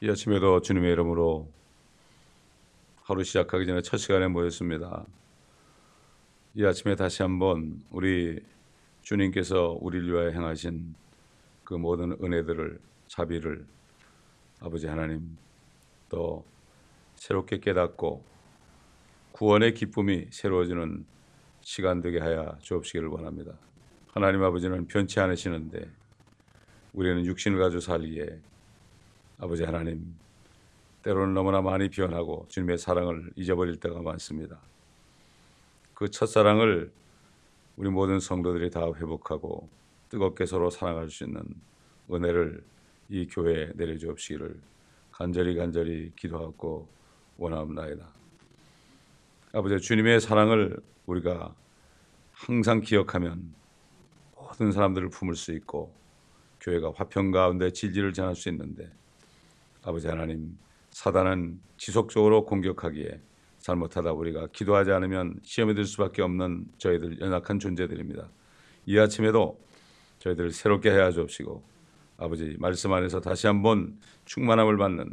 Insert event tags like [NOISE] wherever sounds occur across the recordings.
이 아침에도 주님의 이름으로 하루 시작하기 전에 첫 시간에 모였습니다. 이 아침에 다시 한번 우리 주님께서 우리를 위하여 행하신 그 모든 은혜들을 자비를 아버지 하나님 또 새롭게 깨닫고 구원의 기쁨이 새로워지는 시간 되게 하여 주옵시기를 원합니다. 하나님 아버지는 변치 않으시는데 우리는 육신을 가지고 살기에 아버지 하나님 때로는 너무나 많이 변하고 주님의 사랑을 잊어버릴 때가 많습니다. 그 첫사랑을 우리 모든 성도들이 다 회복하고 뜨겁게 서로 사랑할 수 있는 은혜를 이 교회에 내려주옵시기를 간절히 간절히 기도하고 원하옵나이다. 아버지 주님의 사랑을 우리가 항상 기억하면 모든 사람들을 품을 수 있고 교회가 화평 가운데 진리를 전할 수 있는데 아버지 하나님 사단은 지속적으로 공격하기에 잘못하다 우리가 기도하지 않으면 시험에 들 수밖에 없는 저희들 연약한 존재들입니다. 이 아침에도 저희들을 새롭게 해야 주옵시고 아버지 말씀 안에서 다시 한번 충만함을 받는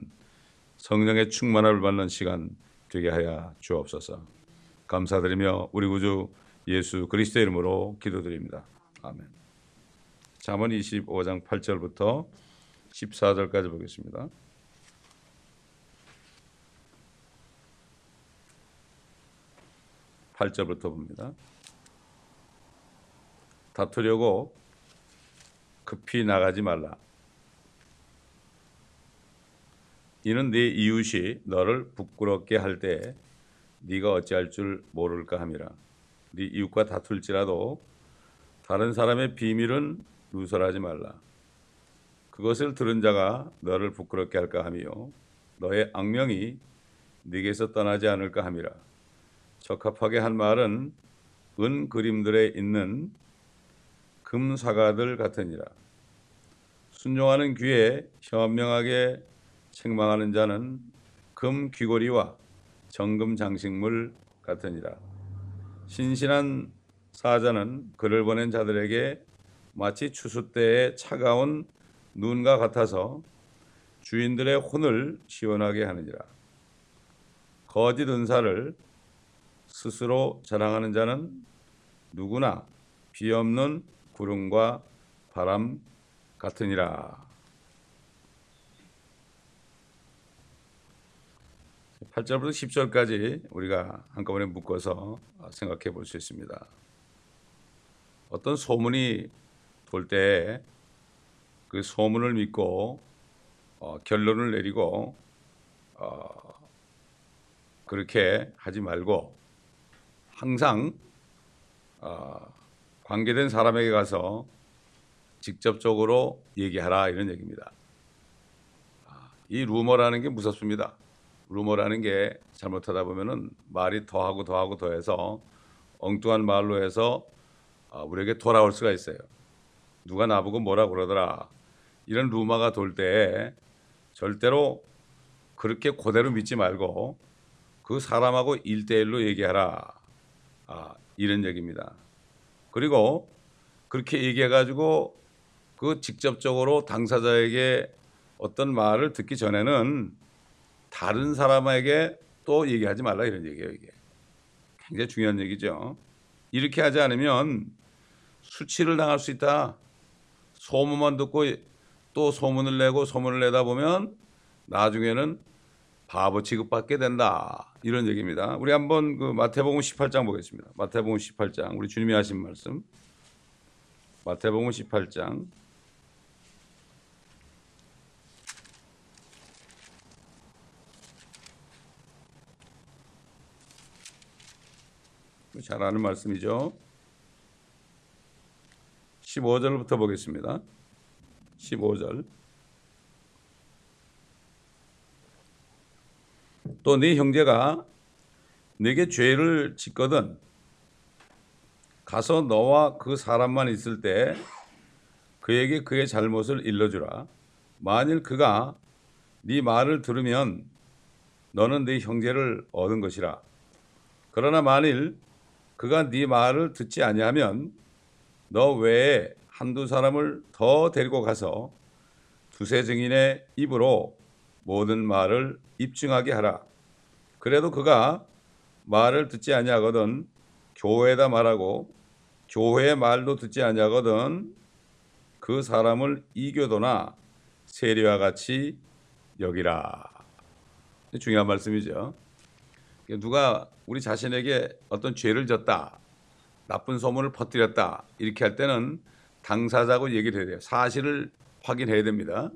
성령의 충만함을 받는 시간 되게 하여 주옵소서. 감사드리며 우리 구주 예수 그리스도 이름으로 기도드립니다. 아멘. 잠언 25장 8절부터 14절까지 보겠습니다. 8절부터 봅니다. 다투려고 급히 나가지 말라. 이는 네 이웃이 너를 부끄럽게 할 때 네가 어찌할 줄 모를까 함이라. 네 이웃과 다툴지라도 다른 사람의 비밀은 누설하지 말라. 그것을 들은 자가 너를 부끄럽게 할까 하며 너의 악명이 네게서 떠나지 않을까 함이라. 적합하게 한 말은 은 그림들에 있는 금사가들 같으니라. 순종하는 귀에 현명하게 책망하는 자는 금 귀고리와 정금 장식물 같으니라. 신신한 사자는 그를 보낸 자들에게 마치 추수 때의 차가운 눈과 같아서 주인들의 혼을 시원하게 하느니라. 거짓 은사를 스스로 자랑하는 자는 누구나 비 없는 구름과 바람 같으니라. 8절부터 10절까지 우리가 한꺼번에 묶어서 생각해 볼 수 있습니다. 어떤 소문이 돌 때 그 소문을 믿고 어, 결론을 내리고 어, 그렇게 하지 말고 항상 어, 관계된 사람에게 가서 직접적으로 얘기하라 이런 얘기입니다. 아, 이 루머라는 게 무섭습니다. 루머라는 게 잘못하다 보면은 말이 더하고 더하고 더해서 엉뚱한 말로 해서 아, 우리에게 돌아올 수가 있어요. 누가 나보고 뭐라 그러더라. 이런 루머가 돌 때 절대로 그렇게 그대로 믿지 말고 그 사람하고 일대일로 얘기하라. 아, 이런 얘기입니다. 그리고 그렇게 얘기해가지고 그 직접적으로 당사자에게 어떤 말을 듣기 전에는 다른 사람에게 또 얘기하지 말라 이런 얘기예요 이게 굉장히 중요한 얘기죠. 이렇게 하지 않으면 수치를 당할 수 있다. 소문만 듣고 또 소문을 내고 소문을 내다 보면 나중에는 바보 취급받게 된다. 이런 얘기입니다. 우리 한번 그 마태복음 18장 보겠습니다. 마태복음 18장 우리 주님이 하신 말씀. 마태복음 18장 잘 아는 말씀이죠. 15절부터 보겠습니다. 15절. 또 네 형제가 내게 죄를 짓거든 가서 너와 그 사람만 있을 때 그에게 그의 잘못을 일러주라. 만일 그가 네 말을 들으면 너는 네 형제를 얻은 것이라. 그러나 만일 그가 네 말을 듣지 아니하면 너 외에 한두 사람을 더 데리고 가서 두세 증인의 입으로 모든 말을 입증하게 하라. 그래도 그가 말을 듣지 아니하거든 교회에다 말하고 교회의 말도 듣지 아니하거든 그 사람을 이교도나 세리와 같이 여기라. 중요한 말씀이죠. 누가 우리 자신에게 어떤 죄를 졌다, 나쁜 소문을 퍼뜨렸다 이렇게 할 때는 당사자고 얘기를 해야 돼요. 사실을 확인해야 됩니다.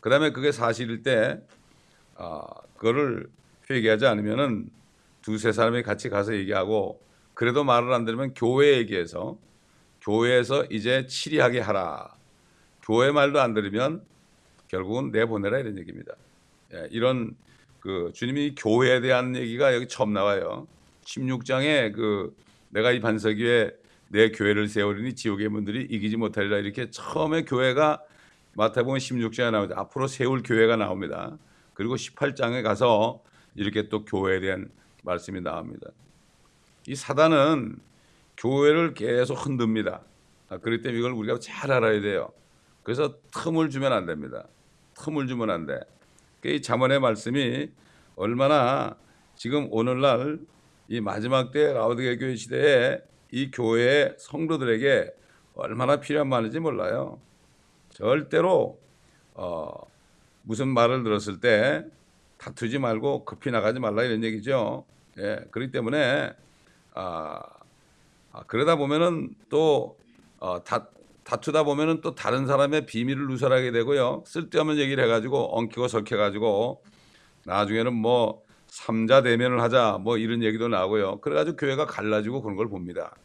그 다음에 그게 사실일 때, 어, 그거를 회개하지 않으면은 두세 사람이 같이 가서 얘기하고 그래도 말을 안 들으면 교회 얘기해서 교회에서 이제 치리하게 하라. 교회 말도 안 들으면 결국은 내보내라 이런 얘기입니다. 예, 이런 그 주님이 교회에 대한 얘기가 여기 처음 나와요. 16장에 그 내가 이 반석 위에 내 교회를 세우리니 지옥의 문들이 이기지 못하리라 이렇게 처음에 교회가 마태복음 16장에 나오죠. 앞으로 세울 교회가 나옵니다. 그리고 18장에 가서 이렇게 또 교회에 대한 말씀이 나옵니다. 이 사단은 교회를 계속 흔듭니다. 아, 그렇기 때문에 이걸 우리가 잘 알아야 돼요. 그래서 틈을 주면 안 됩니다. 틈을 주면 안 돼. 이 자문의 말씀이 얼마나 지금 오늘날 이 마지막 때 라우드게 교회 시대에 이 교회의 성도들에게 얼마나 필요한 말인지 몰라요. 절대로 어, 무슨 말을 들었을 때 다투지 말고 급히 나가지 말라 이런 얘기죠. 예, 그렇기 때문에 아, 아 그러다 보면은 또 어, 다, 다투다 보면은 또 다른 사람의 비밀을 누설하게 되고요. 쓸데없는 얘기를 해가지고 엉키고 설켜가지고 나중에는 뭐 삼자 대면을 하자 뭐 이런 얘기도 나오고요. 그래가지고 교회가 갈라지고 그런 걸 봅니다.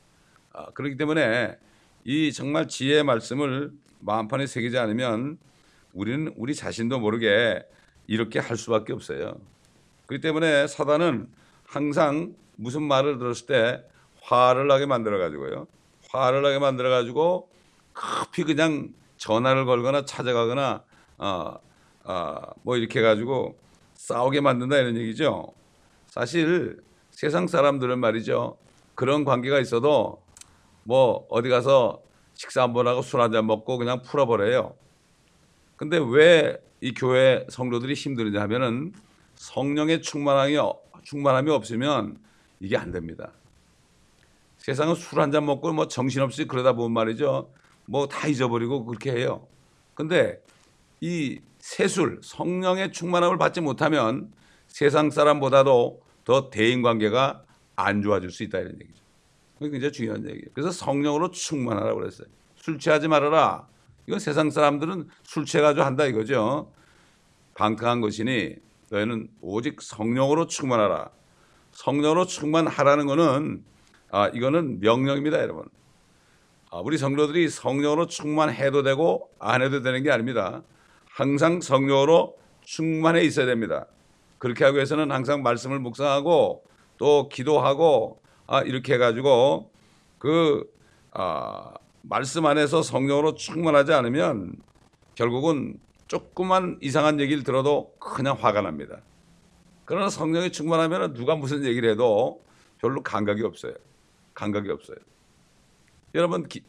아, 그렇기 때문에 이 정말 지혜의 말씀을 마음판에 새기지 않으면 우리는 우리 자신도 모르게 이렇게 할 수밖에 없어요. 그렇기 때문에 사단은 항상 무슨 말을 들었을 때 화를 나게 만들어 가지고요. 화를 나게 만들어 가지고 급히 그냥 전화를 걸거나 찾아가거나 어, 어, 뭐 이렇게 해 가지고 싸우게 만든다 이런 얘기죠. 사실 세상 사람들은 말이죠. 그런 관계가 있어도 뭐 어디 가서 식사 한번 하고 술 한잔 먹고 그냥 풀어버려요. 근데 왜 이 교회 성도들이 힘들냐 하면은 성령의 충만함이, 충만함이 없으면 이게 안 됩니다. 세상은 술 한 잔 먹고 뭐 정신없이 그러다 보면 말이죠. 뭐 다 잊어버리고 그렇게 해요. 근데 이 세술, 성령의 충만함을 받지 못하면 세상 사람보다도 더 대인 관계가 안 좋아질 수 있다 이런 얘기죠. 그게 굉장히 중요한 얘기예요. 그래서 성령으로 충만하라고 그랬어요. 술 취하지 말아라. 이건 세상 사람들은 술 취해가지고 한다 이거죠. 방탕한 것이니 너희는 오직 성령으로 충만하라. 성령으로 충만하라는 것은 아, 이거는 명령입니다, 여러분. 아, 우리 성도들이 성령으로 충만해도 되고 안 해도 되는 게 아닙니다. 항상 성령으로 충만해 있어야 됩니다. 그렇게 하기 위해서는 항상 말씀을 묵상하고 또 기도하고 아, 이렇게 해가지고 그 아, 말씀 안에서 성령으로 충만하지 않으면 결국은 조그만 이상한 얘기를 들어도 그냥 화가 납니다. 그러나 성령이 충만하면 누가 무슨 얘기를 해도 별로 감각이 없어요. 감각이 없어요. 여러분 기,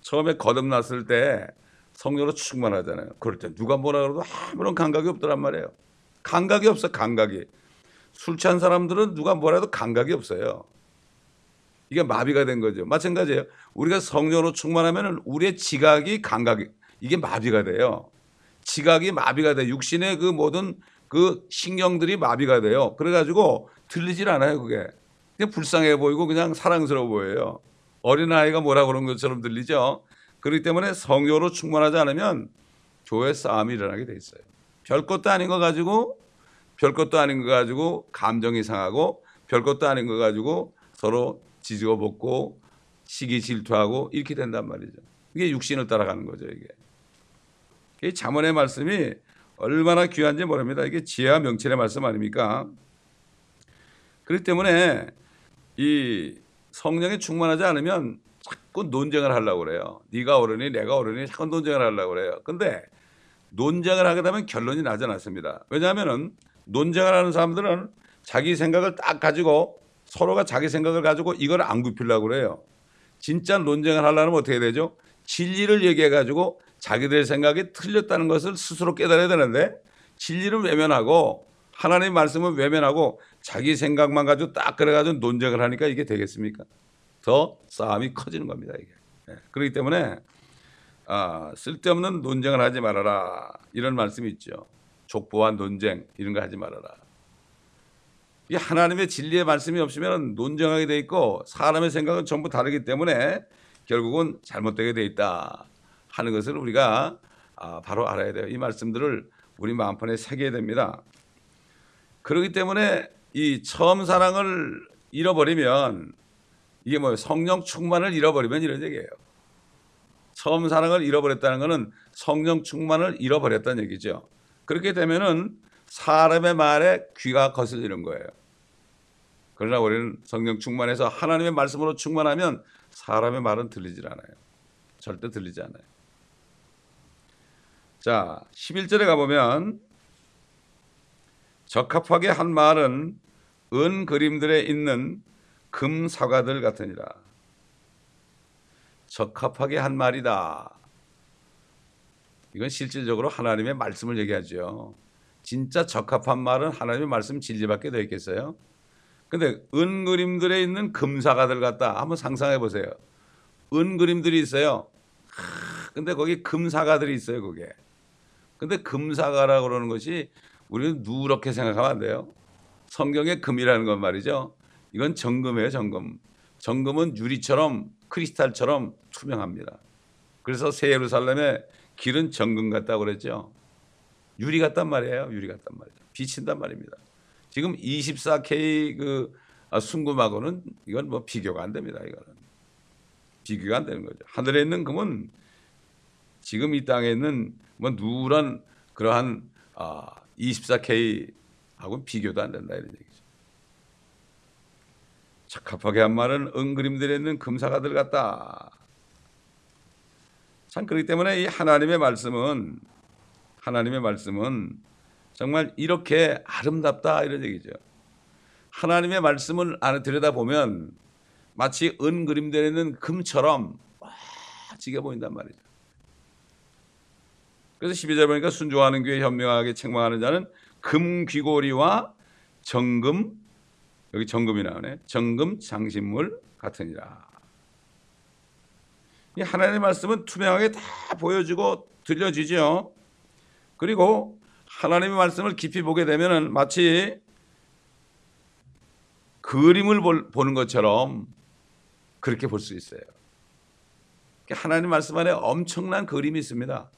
처음에 거듭났을 때 성령으로 충만하잖아요. 그럴 때 누가 뭐라 그래도 아무런 감각이 없더란 말이에요. 감각이 없어 감각이. 술 취한 사람들은 누가 뭐라도 감각이 없어요. 이게 마비가 된 거죠. 마찬가지예요. 우리가 성령으로 충만하면 우리의 지각이 감각이 이게 마비가 돼요. 지각이 마비가 돼. 육신의 그 모든 그 신경들이 마비가 돼요. 그래가지고 들리질 않아요. 그게 그냥 불쌍해 보이고 그냥 사랑스러워 보여요. 어린 아이가 뭐라 그런 것처럼 들리죠. 그렇기 때문에 성령으로 충만하지 않으면 교회 싸움이 일어나게 돼 있어요. 별 것도 아닌 거 가지고 별 것도 아닌 거 가지고 감정이 상하고 별 것도 아닌 거 가지고 서로 지지고 볶고 시기 질투하고 이렇게 된단 말이죠. 이게 육신을 따라가는 거죠, 이게. 이 잠언의 말씀이 얼마나 귀한지 모릅니다. 이게 지혜와 명철의 말씀 아닙니까? 그렇기 때문에 이 성령에 충만하지 않으면 자꾸 논쟁을 하려고 그래요. 네가 옳으니 내가 옳으니 자꾸 논쟁을 하려고 그래요. 근데 논쟁을 하게 되면 결론이 나지 않습니다. 왜냐하면 논쟁을 하는 사람들은 자기 생각을 딱 가지고 서로가 자기 생각을 가지고 이걸 안 굽히려고 그래요. 진짜 논쟁을 하려면 어떻게 되죠? 진리를 얘기해 가지고 자기들의 생각이 틀렸다는 것을 스스로 깨달아야 되는데 진리는 외면하고 하나님 말씀은 외면하고 자기 생각만 가지고 딱 그래 가지고 논쟁을 하니까 이게 되겠습니까? 더 싸움이 커지는 겁니다 이게. 네. 그렇기 때문에 아, 쓸데없는 논쟁을 하지 말아라 이런 말씀이 있죠. 족보와 논쟁 이런 거 하지 말아라. 이 하나님의 진리의 말씀이 없으면 논쟁하게 돼 있고 사람의 생각은 전부 다르기 때문에 결국은 잘못되게 돼 있다 하는 것을 우리가 아, 바로 알아야 돼요. 이 말씀들을 우리 마음판에 새겨야 됩니다. 그렇기 때문에 이 처음 사랑을 잃어버리면 이게 뭐 성령 충만을 잃어버리면 이런 얘기예요. 처음 사랑을 잃어버렸다는 것은 성령 충만을 잃어버렸다는 얘기죠. 그렇게 되면은 사람의 말에 귀가 거슬리는 거예요. 그러나 우리는 성령 충만해서 하나님의 말씀으로 충만하면 사람의 말은 들리질 않아요. 절대 들리지 않아요. 자, 11절에 가보면 적합하게 한 말은 은 그림들에 있는 금 사과들 같으니라. 적합하게 한 말이다. 이건 실질적으로 하나님의 말씀을 얘기하죠. 진짜 적합한 말은 하나님의 말씀 진리밖에 더 있겠어요? 근데 은 그림들에 있는 금사과들 같다. 한번 상상해 보세요. 은 그림들이 있어요. 근데 거기 금사과들이 있어요, 그게. 근데 금사과라고 그러는 것이 우리는 누렇게 생각하면 안 돼요. 성경의 금이라는 건 말이죠. 이건 정금이에요, 정금. 정금은 유리처럼 크리스탈처럼 투명합니다. 그래서 새 예루살렘의 길은 정금 같다고 그랬죠. 유리 같단 말이에요. 유리 같단 말이죠. 비친단 말입니다. 지금 24K 그 아, 순금하고는 이건 뭐 비교가 안 됩니다. 이거는 비교가 안 되는 거죠. 하늘에 있는 금은 지금 이 땅에 있는 뭐 누런 그러한 아, 24K하고는 비교도 안 된다 이런 얘기죠. 적합하게 한 말은 은그림들에 있는 금사가들 같다. 참 그렇기 때문에 이 하나님의 말씀은 하나님의 말씀은 정말 이렇게 아름답다 이런 얘기죠. 하나님의 말씀을 안에 들여다보면 마치 은 그림되어 있는 금처럼 와지게 보인단 말이죠. 그래서 12절 보니까 순종하는 교회 현명하게 책망하는 자는 금 귀고리와 정금 여기 정금이 나오네. 정금 장신물 같으니라. 이 하나님의 말씀은 투명하게 다 보여지고 들려지죠. 그리고 하나님의 말씀을 깊이 보게 되면 마치 그림을 보는 것처럼 그렇게 볼 수 있어요. 하나님 말씀 안에 엄청난 그림이 있습니다.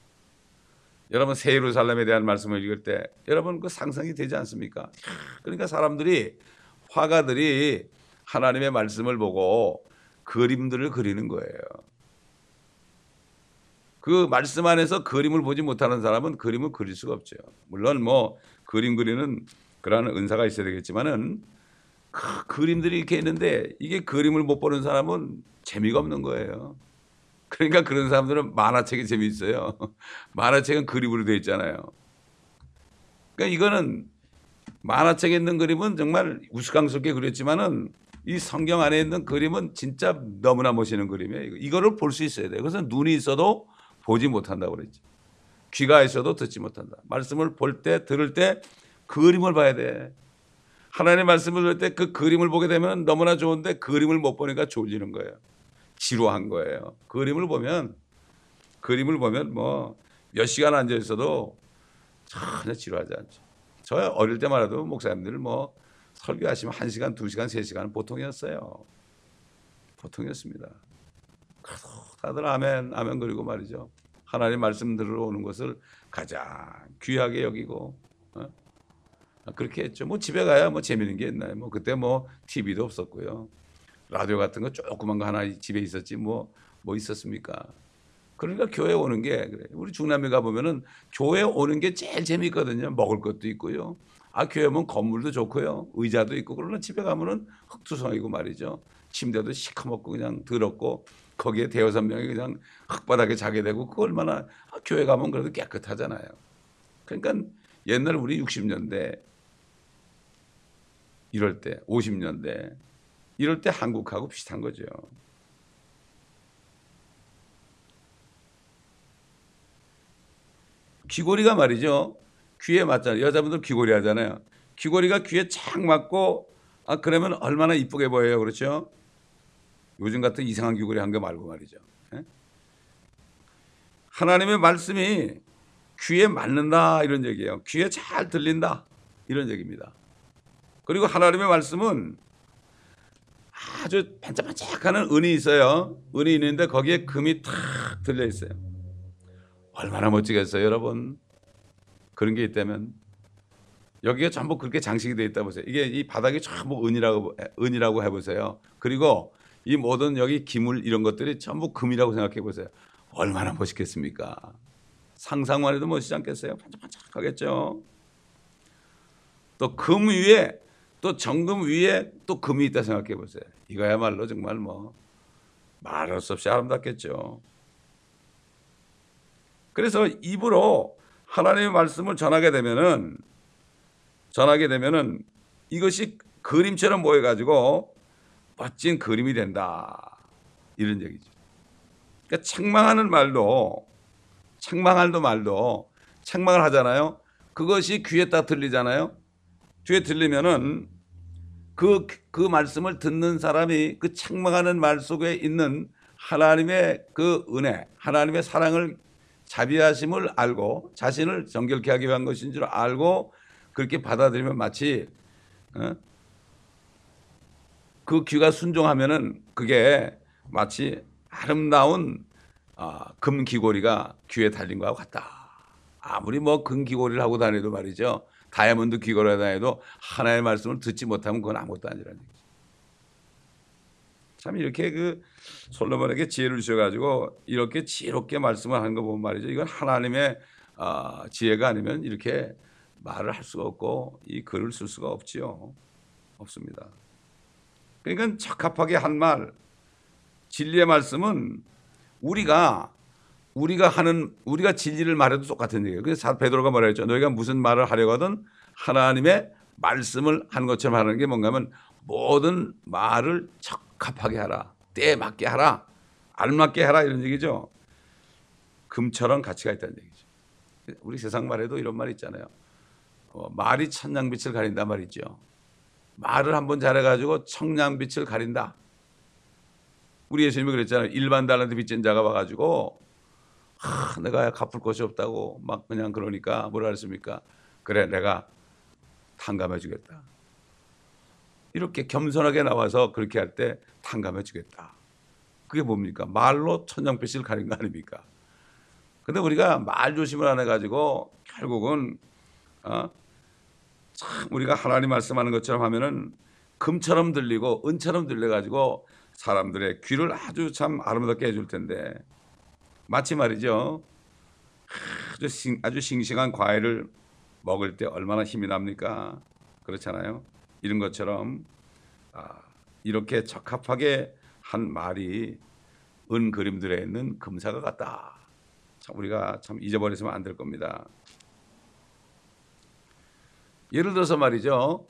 여러분 새 예루살렘에 대한 말씀을 읽을 때 여러분 그 상상이 되지 않습니까? 그러니까 사람들이 화가들이 하나님의 말씀을 보고 그림들을 그리는 거예요. 그 말씀 안에서 그림을 보지 못하는 사람은 그림을 그릴 수가 없죠. 물론 뭐 그림 그리는 그러한 은사가 있어야 되겠지만은 그 그림들이 이렇게 있는데 이게 그림을 못 보는 사람은 재미가 없는 거예요. 그러니까 그런 사람들은 만화책이 재미있어요. [LAUGHS] 만화책은 그림으로 되어 있잖아요. 그러니까 이거는 만화책에 있는 그림은 정말 우스꽝스럽게 그렸지만은 이 성경 안에 있는 그림은 진짜 너무나 멋있는 그림이에요. 이거를 볼 수 있어야 돼요. 그래서 눈이 있어도 보지 못한다고 그랬지. 귀가 있어도 듣지 못한다. 말씀을 볼 때, 들을 때 그림을 봐야 돼. 하나님의 말씀을 들을 때 그 그림을 보게 되면 너무나 좋은데 그림을 못 보니까 졸리는 거예요. 지루한 거예요. 그림을 보면 그림을 보면 뭐 몇 시간 앉아 있어도 전혀 지루하지 않죠. 저 어릴 때만 해도 목사님들 뭐 설교하시면 1시간, 2시간, 3시간 보통이었어요. 보통이었습니다. 다들 아멘, 아멘 그리고 말이죠. 하나님 말씀 들어오는 것을 가장 귀하게 여기고 어? 그렇게 했죠. 뭐 집에 가야 뭐 재밌는 게 있나요? 뭐 그때 뭐 TV도 없었고요. 라디오 같은 거 조그만 거 하나 집에 있었지 뭐뭐 뭐 있었습니까? 그러니까 교회 오는 게 그래. 우리 중남미 가 보면은 교회 오는 게 제일 재밌거든요. 먹을 것도 있고요. 아 교회 오면 건물도 좋고요. 의자도 있고 그러나 집에 가면은 흙투성이고 말이죠. 침대도 시커멓고 그냥 더럽고 거기에 대여섯 명이 그냥 흙바닥에 자게 되고 그 얼마나 아, 교회 가면 그래도 깨끗하잖아요. 그러니까 옛날 우리 60년대 이럴 때 50년대 이럴 때 한국하고 비슷한 거죠. 귀고리가 말이죠. 귀에 맞잖아요. 여자분들 귀걸이 하잖아요. 귀걸이가 귀에 착 맞고 아 그러면 얼마나 이쁘게 보여요. 그렇죠? 요즘 같은 이상한 귀걸이 한거 말고 말이죠. 예? 하나님의 말씀이 귀에 맞는다 이런 얘기예요. 귀에 잘 들린다 이런 얘기입니다. 그리고 하나님의 말씀은 아주 반짝반짝하는 은이 있어요. 은이 있는데 거기에 금이 탁 들려 있어요. 얼마나 멋지겠어요, 여러분. 그런 게 있다면 여기가 전부 그렇게 장식이 되어 있다 보세요. 이게 이 바닥이 전부 은이라고 은이라고 해보세요. 그리고 이 모든 여기 기물 이런 것들이 전부 금이라고 생각해 보세요. 얼마나 멋있겠습니까? 상상만 해도 멋있지 않겠어요? 반짝반짝하겠죠. 또 금 위에 또 정금 위에 또 금이 있다 생각해 보세요. 이거야말로 정말 뭐 말할 수 없이 아름답겠죠. 그래서 입으로 하나님의 말씀을 전하게 되면은 전하게 되면은 이것이 그림처럼 보여 가지고 멋진 그림이 된다. 이런 얘기죠. 그러니까 책망하는 말도 책망하는 말도 책망을 하잖아요. 그것이 귀에 딱 들리잖아요. 귀에 들리면은 그, 그 말씀을 듣는 사람이 그 책망하는 말 속에 있는 하나님의 그 은혜, 하나님의 사랑을 자비하심을 알고 자신을 정결케 하기 위한 것인 줄 알고 그렇게 받아들이면 마치 어? 그 귀가 순종하면은 그게 마치 아름다운 아, 금 귀고리가 귀에 달린 거하고 같다. 아무리 뭐 금 귀고리를 하고 다녀도 말이죠. 다이아몬드 귀걸이 다녀도 하나의 말씀을 듣지 못하면 그건 아무것도 아니라는 얘기죠. 참 이렇게 그 솔로몬에게 지혜를 주셔가지고 이렇게 지혜롭게 말씀을 하는 거 보면 말이죠. 이건 하나님의 어, 지혜가 아니면 이렇게 말을 할 수가 없고 이 글을 쓸 수가 없지요. 없습니다. 그러니까 적합하게 한 말, 진리의 말씀은 우리가 우리가 하는 우리가 진리를 말해도 똑같은 얘기예요. 그래서 베드로가 뭐라 했죠? 너희가 무슨 말을 하려거든 하나님의 말씀을 한 것처럼 하는 게 뭔가면 모든 말을 적합하게 하라. 때에 맞게 하라. 알맞게 하라 이런 얘기죠. 금처럼 가치가 있다는 얘기죠. 우리 세상 말에도 이런 말 있잖아요. 어, 말이 천냥빛을 가린다 말이죠. 말을 한번 잘해가지고 청량빛을 가린다. 우리 예수님이 그랬잖아요. 일반 달란트 빚진 자가 와가지고 하, 내가 갚을 것이 없다고 막 그냥 그러니까 뭐라 했습니까? 그래 내가 탕감해 주겠다. 이렇게 겸손하게 나와서 그렇게 할 때 탕감해 주겠다. 그게 뭡니까? 말로 천냥빛을 가린 거 아닙니까? 근데 우리가 말 조심을 안 해가지고 결국은 어? 참 우리가 하나님 말씀하는 것처럼 하면은 금처럼 들리고 은처럼 들려가지고 사람들의 귀를 아주 참 아름답게 해줄 텐데 마치 말이죠. 아주, 싱, 아주 싱싱한 과일을 먹을 때 얼마나 힘이 납니까? 그렇잖아요. 이런 것처럼 아, 이렇게 적합하게 한 말이 은 그림들에 있는 금사가 같다. 참 우리가 참 잊어버리면 안 될 겁니다. 예를 들어서 말이죠.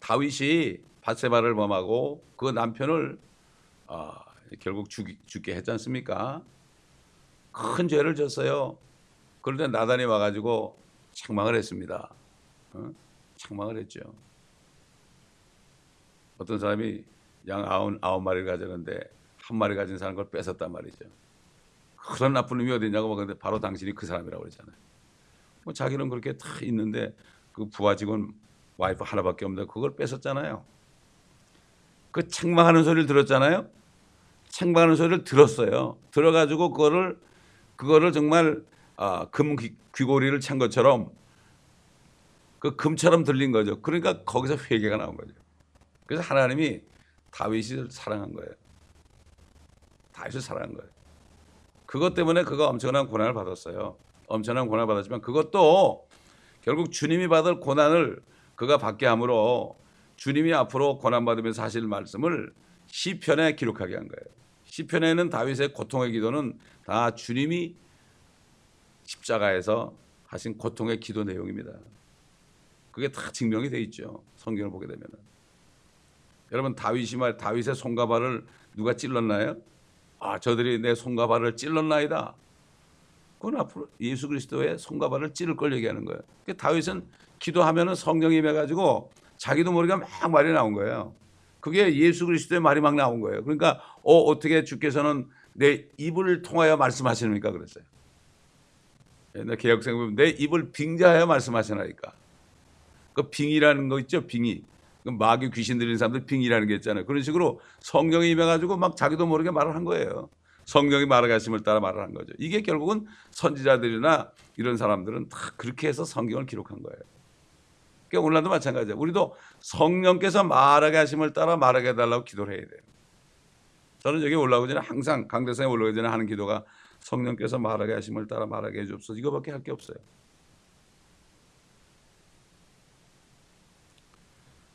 다윗이 바세바를 범하고 그 남편을 어, 결국 죽, 죽게 했지 않습니까? 큰 죄를 졌어요. 그런데 나단이 와가지고 책망을 했습니다. 어? 책망을 했죠. 어떤 사람이 양 아홉, 아홉 마리를 가졌는데 한 마리 가진 사람 걸 뺏었단 말이죠. 그런 나쁜 놈이 어디 있냐고 그런데 바로 당신이 그 사람이라고 그랬잖아요. 뭐 자기는 그렇게 다 있는데 그 부하 직원 와이프 하나밖에 없는데 그걸 뺏었잖아요. 그 책망하는 소리를 들었잖아요. 책망하는 소리를 들었어요. 들어가지고 그거를 그거를 정말 아, 금 귀, 귀고리를 찬 것처럼 그 금처럼 들린 거죠. 그러니까 거기서 회개가 나온 거죠. 그래서 하나님이 다윗을 사랑한 거예요. 다윗을 사랑한 거예요. 그것 때문에 그가 엄청난 고난을 받았어요. 엄청난 고난을 받았지만 그것도 결국 주님이 받을 고난을 그가 받게 함으로 주님이 앞으로 고난받으면서 하실 말씀을 시편에 기록하게 한 거예요. 시편에는 다윗의 고통의 기도는 다 주님이 십자가에서 하신 고통의 기도 내용입니다. 그게 다 증명이 돼 있죠. 성경을 보게 되면 여러분 다윗이 말 다윗의 손과 발을 누가 찔렀나요? 아 저들이 내 손과 발을 찔렀나이다. 그건 앞으로 예수 그리스도의 손과 발을 찌를 걸 얘기하는 거예요. 그러니까 다윗은 기도하면은 성령이 임해가지고 자기도 모르게 막 말이 나온 거예요. 그게 예수 그리스도의 말이 막 나온 거예요. 그러니까 어 어떻게 주께서는 내 입을 통하여 말씀하시니까 그랬어요. 옛날 개혁생 보면 내 입을 빙자하여 말씀하시나니까. 그 빙이라는 거 있죠, 빙이. 그 마귀 귀신 들리는 사람들 빙이라는 게 있잖아요. 그런 식으로 성령이 임해가지고 막 자기도 모르게 말을 한 거예요. 성령이 말하가심을 따라 말을 한 거죠. 이게 결국은 선지자들이나 이런 사람들은 다 그렇게 해서 성경을 기록한 거예요. 그러니까 오늘도 마찬가지예요. 우리도 성령께서 말하게 하심을 따라 말하게 해달라고 기도를 해야 돼요. 저는 여기 올라오기 전에 항상 강대상에 올라오기 전에 하는 기도가 성령께서 말하게 하심을 따라 말하게 해주옵소서 이거밖에 할 게 없어요.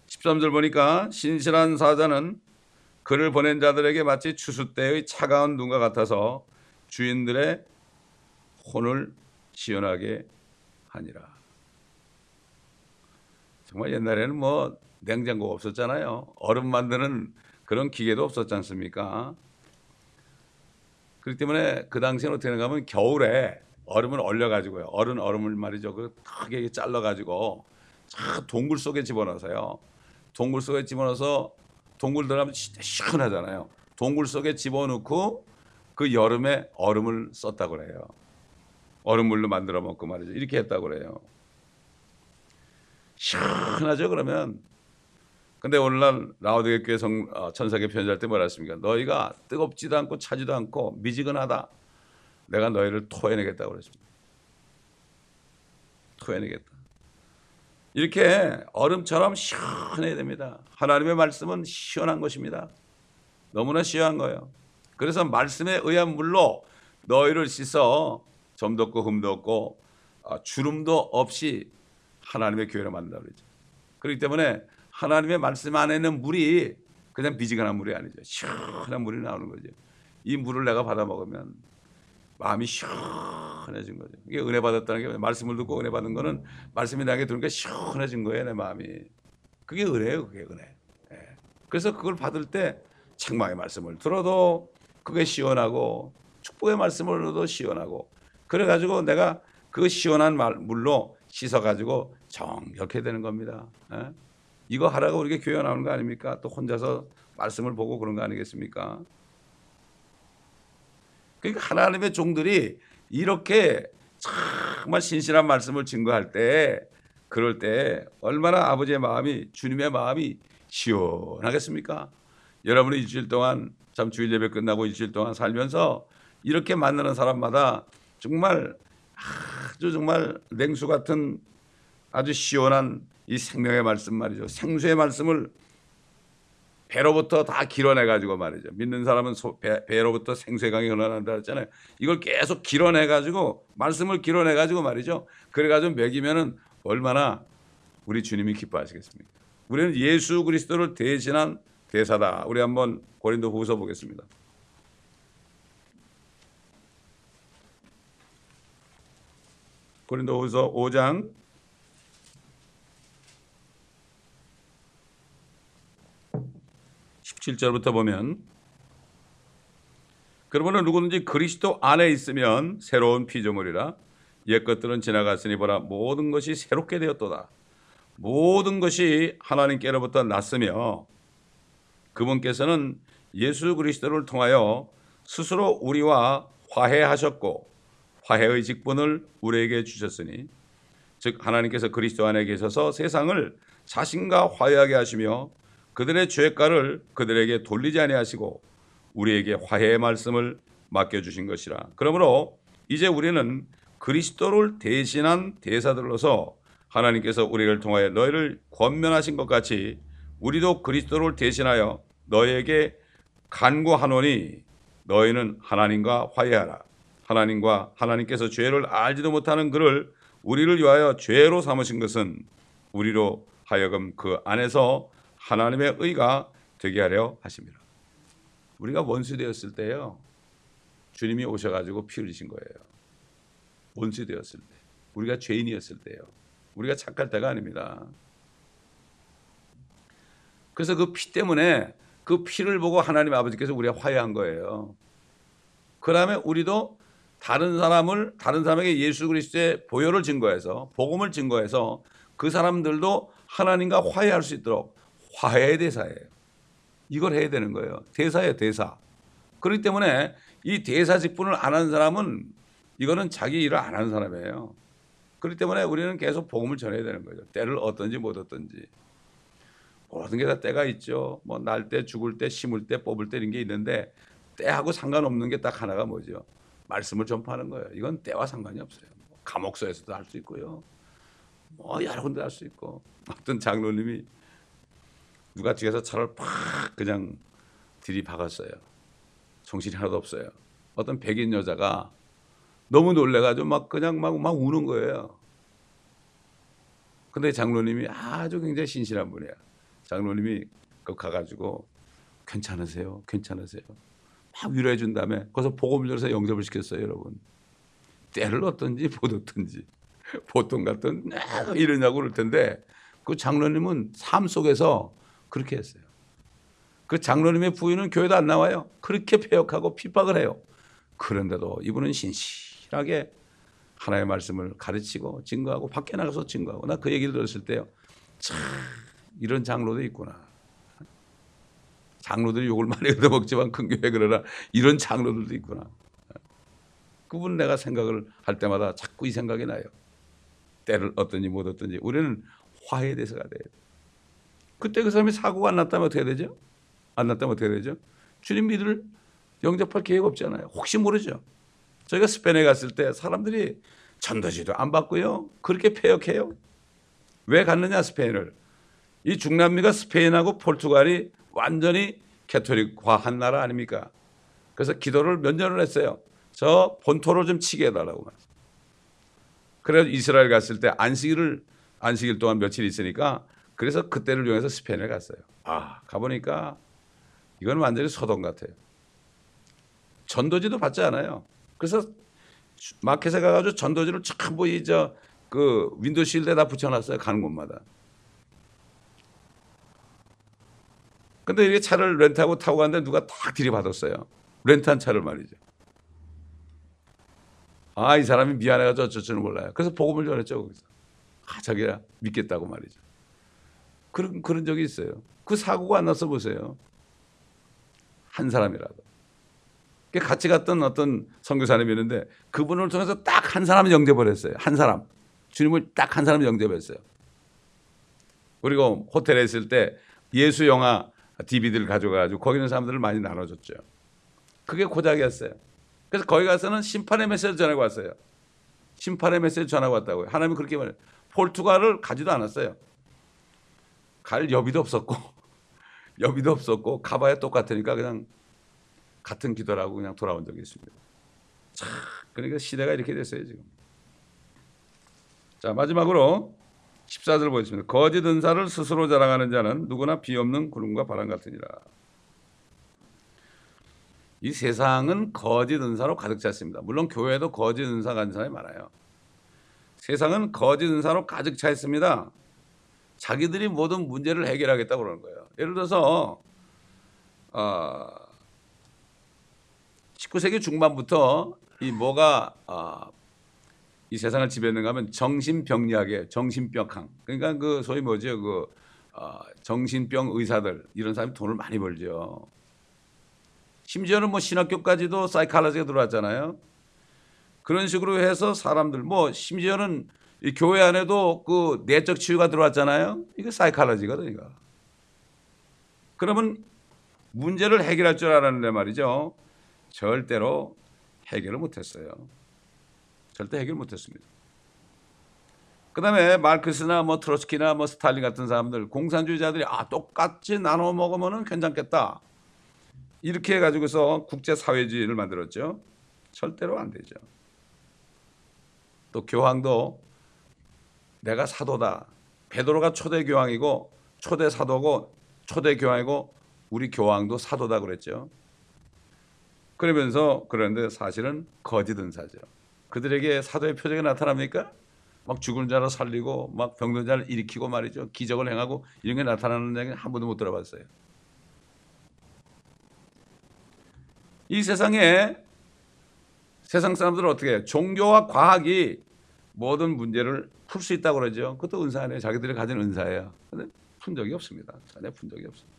13절 보니까 신실한 사자는 그를 보낸 자들에게 마치 추수 때의 차가운 눈과 같아서 주인들의 혼을 시원하게 하니라. 정말 옛날에는 뭐 냉장고가 없었잖아요. 얼음 만드는 그런 기계도 없었지 않습니까? 그렇기 때문에 그 당시에는 어떻게 하면 겨울에 얼음을 얼려가지고요. 얼은 얼음을 말이죠. 그 크게 잘라가지고 동굴 속에 집어넣어서요. 동굴 속에 집어넣어서 동굴 들어가면 진짜 시원하잖아요. 동굴 속에 집어넣고 그 여름에 얼음을 썼다고 그래요. 얼음물로 만들어 먹고 말이죠. 이렇게 했다고 그래요. 시원하죠 그러면. 근데 오늘날 라우드게 교회 성, 어, 천사계 편지할 때 뭐라 했습니까? 너희가 뜨겁지도 않고 차지도 않고 미지근하다. 내가 너희를 토해내겠다고 그랬습니다. 토해내겠다. 이렇게 얼음처럼 시원해야 됩니다. 하나님의 말씀은 시원한 것입니다. 너무나 시원한 거예요. 그래서 말씀에 의한 물로 너희를 씻어 점도 없고 흠도 없고 아, 주름도 없이 하나님의 교회를 만든다 그러죠. 그렇기 때문에 하나님의 말씀 안에는 물이 그냥 비지근한 물이 아니죠. 시원한 물이 나오는 거죠. 이 물을 내가 받아 먹으면 마음이 시원해진 거죠. 이게 은혜 받았다는 게 말씀을 듣고 은혜 받은 거는 말씀이 나게 들으니까 시원해진 거예요, 내 마음이. 그게 은혜예요, 그게 은혜. 예. 그래서 그걸 받을 때 책망의 말씀을 들어도 그게 시원하고 축복의 말씀을 들어도 시원하고 그래 가지고 내가 그 시원한 말, 물로 씻어 가지고 정결케 되는 겁니다. 예? 이거 하라고 우리가 교회 나오는 거 아닙니까? 또 혼자서 말씀을 보고 그런 거 아니겠습니까? 그러니까 하나님의 종들이 이렇게 정말 신실한 말씀을 증거할 때 그럴 때 얼마나 아버지의 마음이 주님의 마음이 시원하겠습니까? 여러분이 일주일 동안 참 주일 예배 끝나고 일주일 동안 살면서 이렇게 만나는 사람마다 정말 아주 정말 냉수 같은 아주 시원한 이 생명의 말씀 말이죠. 생수의 말씀을 배로부터 다 길어내 가지고 말이죠. 믿는 사람은 소, 배, 배로부터 생수의 강이 흘러난다 했잖아요. 이걸 계속 길어내 가지고 말씀을 길어내 가지고 말이죠. 그래 가지고 먹이면은 얼마나 우리 주님이 기뻐하시겠습니까? 우리는 예수 그리스도를 대신한 대사다. 우리 한번 고린도 후서 보겠습니다. 고린도 후서 5장 17절부터 보면 그러므로 누구든지 그리스도 안에 있으면 새로운 피조물이라 옛 것들은 지나갔으니 보라 모든 것이 새롭게 되었도다. 모든 것이 하나님께로부터 났으며 그분께서는 예수 그리스도를 통하여 스스로 우리와 화해하셨고 화해의 직분을 우리에게 주셨으니 즉 하나님께서 그리스도 안에 계셔서 세상을 자신과 화해하게 하시며 그들의 죄가를 그들에게 돌리지 아니하시고 우리에게 화해의 말씀을 맡겨 주신 것이라. 그러므로 이제 우리는 그리스도를 대신한 대사들로서 하나님께서 우리를 통하여 너희를 권면하신 것 같이 우리도 그리스도를 대신하여 너희에게 간구하노니 너희는 하나님과 화해하라. 하나님과 하나님께서 죄를 알지도 못하는 그를 우리를 위하여 죄로 삼으신 것은 우리로 하여금 그 안에서 하나님의 의가 되게 하려 하십니다. 우리가 원수 되었을 때요. 주님이 오셔가지고 피 흘리신 거예요. 원수 되었을 때. 우리가 죄인이었을 때요. 우리가 착할 때가 아닙니다. 그래서 그 피 때문에 그 피를 보고 하나님 아버지께서 우리가 화해한 거예요. 그 다음에 우리도 다른 사람을 다른 사람에게 예수 그리스도의 보혈을 증거해서 복음을 증거해서 그 사람들도 하나님과 화해할 수 있도록 화해의 대사예요. 이걸 해야 되는 거예요. 대사예요, 대사. 그렇기 때문에 이 대사 직분을 안 한 사람은 이거는 자기 일을 안 하는 사람이에요. 그렇기 때문에 우리는 계속 복음을 전해야 되는 거죠. 때를 얻든지 못 얻든지. 모든 게 다 때가 있죠. 뭐 날 때, 죽을 때, 심을 때, 뽑을 때 이런 게 있는데 때하고 상관없는 게 딱 하나가 뭐죠? 말씀을 전파하는 거예요. 이건 때와 상관이 없어요. 뭐 감옥소에서도 할 수 있고요. 뭐 여러 군데 할 수 있고 어떤 장로님이 누가 뒤에서 차를 팍 그냥 들이박았어요. 정신이 하나도 없어요. 어떤 백인 여자가 너무 놀래가지고 막 그냥 막, 막 우는 거예요. 근데 장로님이 아주 굉장히 신실한 분이야. 장로님이 그 가가지고 괜찮으세요? 괜찮으세요? 막 위로해 준 다음에 거기서 복음을 열어서 영접을 시켰어요, 여러분. 때를 얻든지 못 얻든지 보통 같은 이러냐고 그럴 텐데 그 장로님은 삶 속에서 그렇게 했어요. 그 장로님의 부인은 교회도 안 나와요. 그렇게 폐역하고 핍박을 해요. 그런데도 이분은 신실하게 하나의 말씀을 가르치고 증거하고 밖에 나가서 증거하고 나 그 얘기를 들었을 때요. 참 이런 장로도 있구나. 장로들이 욕을 많이 [LAUGHS] 얻어먹지만 큰 교회 그러나 이런 장로들도 있구나. 그분 내가 생각을 할 때마다 자꾸 이 생각이 나요. 때를 얻든지 못 얻든지 우리는 화해에 대해서가 돼요. 그때 그 사람이 사고가 안 났다면 어떻게 되죠? 안 났다면 어떻게 되죠? 주님 믿을 영접할 계획 없잖아요. 혹시 모르죠. 저희가 스페인에 갔을 때 사람들이 전도지도 안 받고요. 그렇게 폐역해요. 왜 갔느냐 스페인을. 이 중남미가 스페인하고 포르투갈이 완전히 가톨릭화한 나라 아닙니까? 그래서 기도를 몇 년을 했어요. 저 본토로 좀 치게 해달라고. 그래서 이스라엘 갔을 때 안식일을 안식일 동안 며칠 있으니까 그래서 그때를 이용해서 스페인에 갔어요. 아 가보니까 이건 완전히 소돔 같아요. 전도지도 받지 않아요. 그래서 마켓에 가가지고 전도지를 전부 이저 그 window shield에다 붙여놨어요. 가는 곳마다. 근데 이게 차를 렌트하고 타고 갔는데 누가 딱 들이받았어요. 렌트한 차를 말이죠. 아, 이 사람이 미안해가지고 어쩔 몰라요. 그래서 복음을 전했죠, 거기서. 아, 자기가 믿겠다고 말이죠. 그런, 그런 적이 있어요. 그 사고가 안 났어 보세요. 한 사람이라도. 같이 갔던 어떤 선교사님이 있는데 그분을 통해서 딱 한 사람 영접을 했어요. 한 사람. 주님을 딱 한 사람 영접했어요. 그리고 호텔에 있을 때 예수 영화 DVD를 가져가가지고 거기 있는 사람들을 많이 나눠줬죠. 그게 고작이었어요. 그래서 거기 가서는 심판의 메시지 전하고 왔어요. 심판의 메시지 전하고 왔다고요. 하나님이 그렇게 말해요. 포르투갈을 가지도 않았어요. 갈 여비도 없었고 [LAUGHS] 여비도 없었고 가봐야 똑같으니까 그냥 같은 기도라고 그냥 돌아온 적이 있습니다. 참 그러니까 시대가 이렇게 됐어요 지금. 자 마지막으로 14절 보겠습니다. 거짓 은사를 스스로 자랑하는 자는 누구나 비 없는 구름과 바람 같으니라. 이 세상은 거짓 은사로 가득 찼습니다. 물론 교회도 거짓 은사 가진 사람이 많아요. 세상은 거짓 은사로 가득 차 있습니다. 자기들이 모든 문제를 해결하겠다고 그러는 거예요. 예를 들어서 어, 19세기 중반부터 이 뭐가 어, 이 세상을 지배했는가 하면 정신병리학의 정신병학. 그러니까 그 소위 뭐죠? 그 어, 정신병 의사들 이런 사람이 돈을 많이 벌죠. 심지어는 뭐 신학교까지도 사이칼라지가 들어왔잖아요. 그런 식으로 해서 사람들 뭐 심지어는 이 교회 안에도 그 내적 치유가 들어왔잖아요. 이게 사이칼라지거든 이거. 그러면 문제를 해결할 줄 알았는데 말이죠. 절대로 해결을 못했어요. 절대 해결 못했습니다. 그 다음에 마르크스나 뭐 트로츠키나 뭐 스탈린 같은 사람들 공산주의자들이 아 똑같이 나눠 먹으면은 괜찮겠다 이렇게 해가지고서 국제 사회주의를 만들었죠. 절대로 안 되죠. 또 교황도 내가 사도다. 베드로가 초대 교황이고 초대 사도고 초대 교황이고 우리 교황도 사도다 그랬죠. 그러면서 그런데 사실은 거짓 은사죠. 그들에게 사도의 표적이 나타납니까? 막 죽은 자를 살리고 막 병든 자를 일으키고 말이죠. 기적을 행하고 이런 게 나타나는 얘기는 한 번도 못 들어봤어요. 이 세상에 세상 사람들은 어떻게 해요? 종교와 과학이 모든 문제를 풀 수 있다고 그러죠. 그것도 은사 아니에요. 자기들이 가진 은사예요. 근데 푼 적이 없습니다. 전혀 푼 적이 없습니다.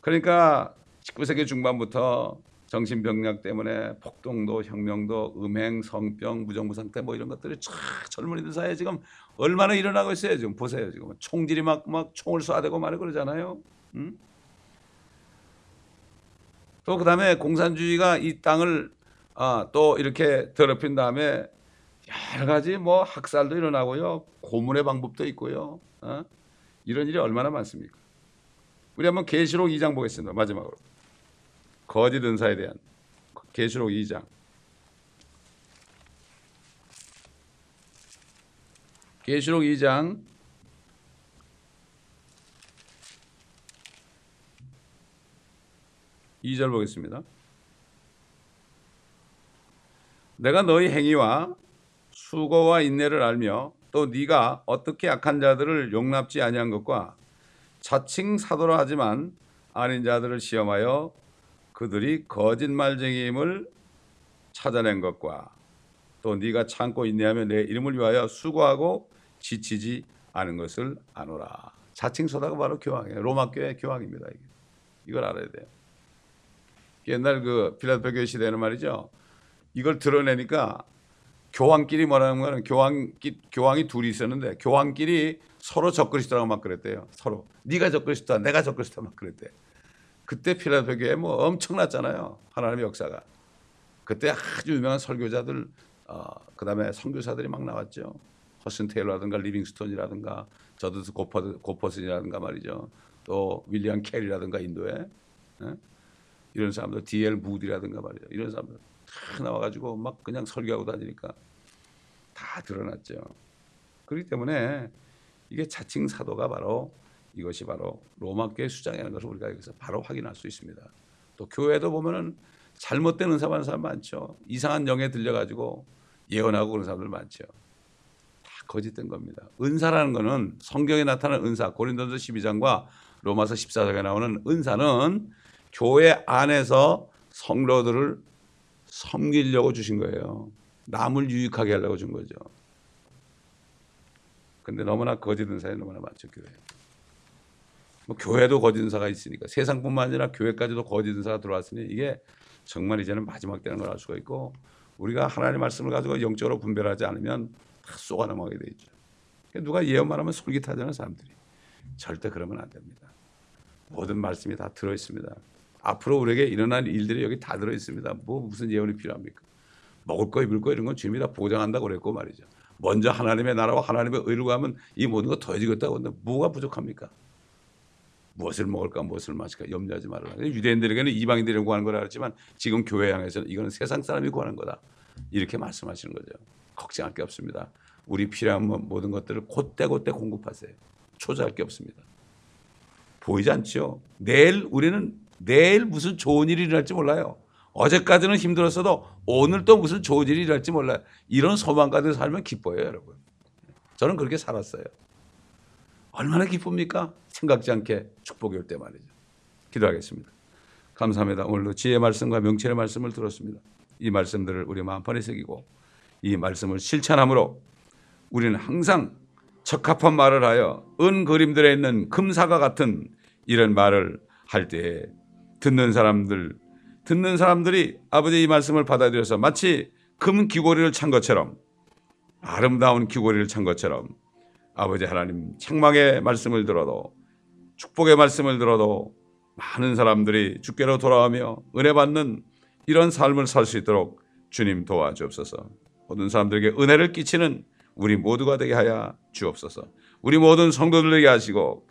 그러니까 19세기 중반부터 정신병력 때문에 폭동도 혁명도 음행 성병 무정부 상태 뭐 이런 것들이 쫙 젊은이들 사이에 지금 얼마나 일어나고 있어요 지금 보세요 지금 총질이 막 막 총을 쏴대고 말이 그러잖아요 음? 또 그다음에 공산주의가 이 땅을 아, 또 이렇게 더럽힌 다음에 여러 가지 뭐 학살도 일어나고요. 고문의 방법도 있고요. 어? 이런 일이 얼마나 많습니까? 우리 한번 계시록 2장 보겠습니다. 마지막으로. 거짓 은사에 대한 계시록 2장. 계시록 2장. 2절 보겠습니다. 내가 너희 행위와 수고와 인내를 알며 또 네가 어떻게 악한 자들을 용납지 아니한 것과 자칭 사도라 하지만 아닌 자들을 시험하여 그들이 거짓말쟁이임을 찾아낸 것과 또 네가 참고 인내하며 내 이름을 위하여 수고하고 지치지 않은 것을 아노라. 자칭 소다가 바로 교황이에요. 로마 교회 교황입니다. 이게. 이걸 알아야 돼요. 옛날 그 필라델피아 교회 시대는 말이죠. 이걸 드러내니까 교황끼리 뭐라는 거는 교황 교황이 둘이 있었는데 교황끼리 서로 적그리스도라고 막 그랬대요. 서로 네가 적그리스도다, 내가 적그리스도다 막 그랬대. 그때 필라델피아 교회 뭐 엄청났잖아요. 하나님의 역사가. 그때 아주 유명한 설교자들 어, 그다음에 선교사들이 막 나왔죠. 허슨 테일러라든가 리빙스톤이라든가 저드스 고퍼, 고퍼슨이라든가 말이죠. 또 윌리엄 캐리라든가 인도에 예? 이런 사람들 D.L. 무디라든가 말이죠. 이런 사람들 다 나와가지고 막 그냥 설교하고 다니니까 다 드러났죠. 그렇기 때문에 이게 자칭 사도가 바로 이것이 바로 로마 교회 수장이라는 것을 우리가 여기서 바로 확인할 수 있습니다. 또 교회도 보면은 잘못된 은사 받는 사람 많죠. 이상한 영에 들려가지고 예언하고 그런 사람들 많죠. 다 거짓된 겁니다. 은사라는 것은 성경에 나타나는 은사, 고린도서 12장과 로마서 14장에 나오는 은사는 교회 안에서 성도들을 섬기려고 주신 거예요. 남을 유익하게 하려고 준 거죠. 근데 너무나 거짓 은 사에 너무나 많죠, 교회. 뭐 교회도 거짓 은사가 있으니까 세상뿐만 아니라 교회까지도 거짓 은사가 들어왔으니 이게 정말 이제는 마지막 되는 걸 알 수가 있고 우리가 하나님의 말씀을 가지고 영적으로 분별하지 않으면 다 쏘아 넘어가게 돼 있죠. 그러니까 누가 예언만 하면 솔깃하잖아요, 사람들이. 절대 그러면 안 됩니다. 모든 말씀이 다 들어 있습니다. 앞으로 우리에게 일어날 일들이 여기 다 들어 있습니다. 뭐 무슨 예언이 필요합니까? 먹을 거 입을 거 이런 건 주님이 다 보장한다고 그랬고 말이죠. 먼저 하나님의 나라와 하나님의 의를 구하면 이 모든 거 더해지겠다고 하는데 뭐가 부족합니까? 무엇을 먹을까 무엇을 마실까 염려하지 말아라. 유대인들에게는 이방인들이 구하는 거라 그랬지만 지금 교회 향해서는 이거는 세상 사람이 구하는 거다. 이렇게 말씀하시는 거죠. 걱정할 게 없습니다. 우리 필요한 모든 것들을 곧대곧대 공급하세요. 초조할 게 없습니다. 보이지 않죠? 내일 우리는 내일 무슨 좋은 일이 일어날지 몰라요. 어제까지는 힘들었어도 오늘 또 무슨 좋은 일이 일어날지 몰라요. 이런 소망 가지고 살면 기뻐요, 여러분. 저는 그렇게 살았어요. 얼마나 기쁩니까? 생각지 않게 축복이 올 때 말이죠. 기도하겠습니다. 감사합니다. 오늘도 지혜 말씀과 명철의 말씀을 들었습니다. 이 말씀들을 우리 마음판에 새기고 이 말씀을 실천함으로 우리는 항상 적합한 말을 하여 은 그림들에 있는 금사가 같은 이런 말을 할 때에 듣는 사람들 듣는 사람들이 아버지 이 말씀을 받아들여서 마치 금 귀고리를 찬 것처럼 아름다운 귀고리를 찬 것처럼 아버지 하나님 책망의 말씀을 들어도 축복의 말씀을 들어도 많은 사람들이 주께로 돌아오며 은혜 받는 이런 삶을 살 수 있도록 주님 도와주옵소서. 모든 사람들에게 은혜를 끼치는 우리 모두가 되게 하여 주옵소서. 우리 모든 성도들에게 하시고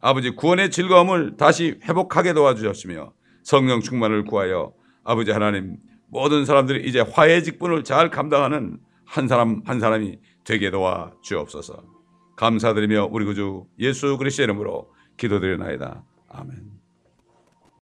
아버지 구원의 즐거움을 다시 회복하게 도와주셨으며 성령 충만을 구하여 아버지 하나님 모든 사람들이 이제 화해 직분을 잘 감당하는 한 사람 한 사람이 되게 도와 주옵소서. 감사드리며 우리 구주 예수 그리스도의 이름으로 기도드리나이다. 아멘.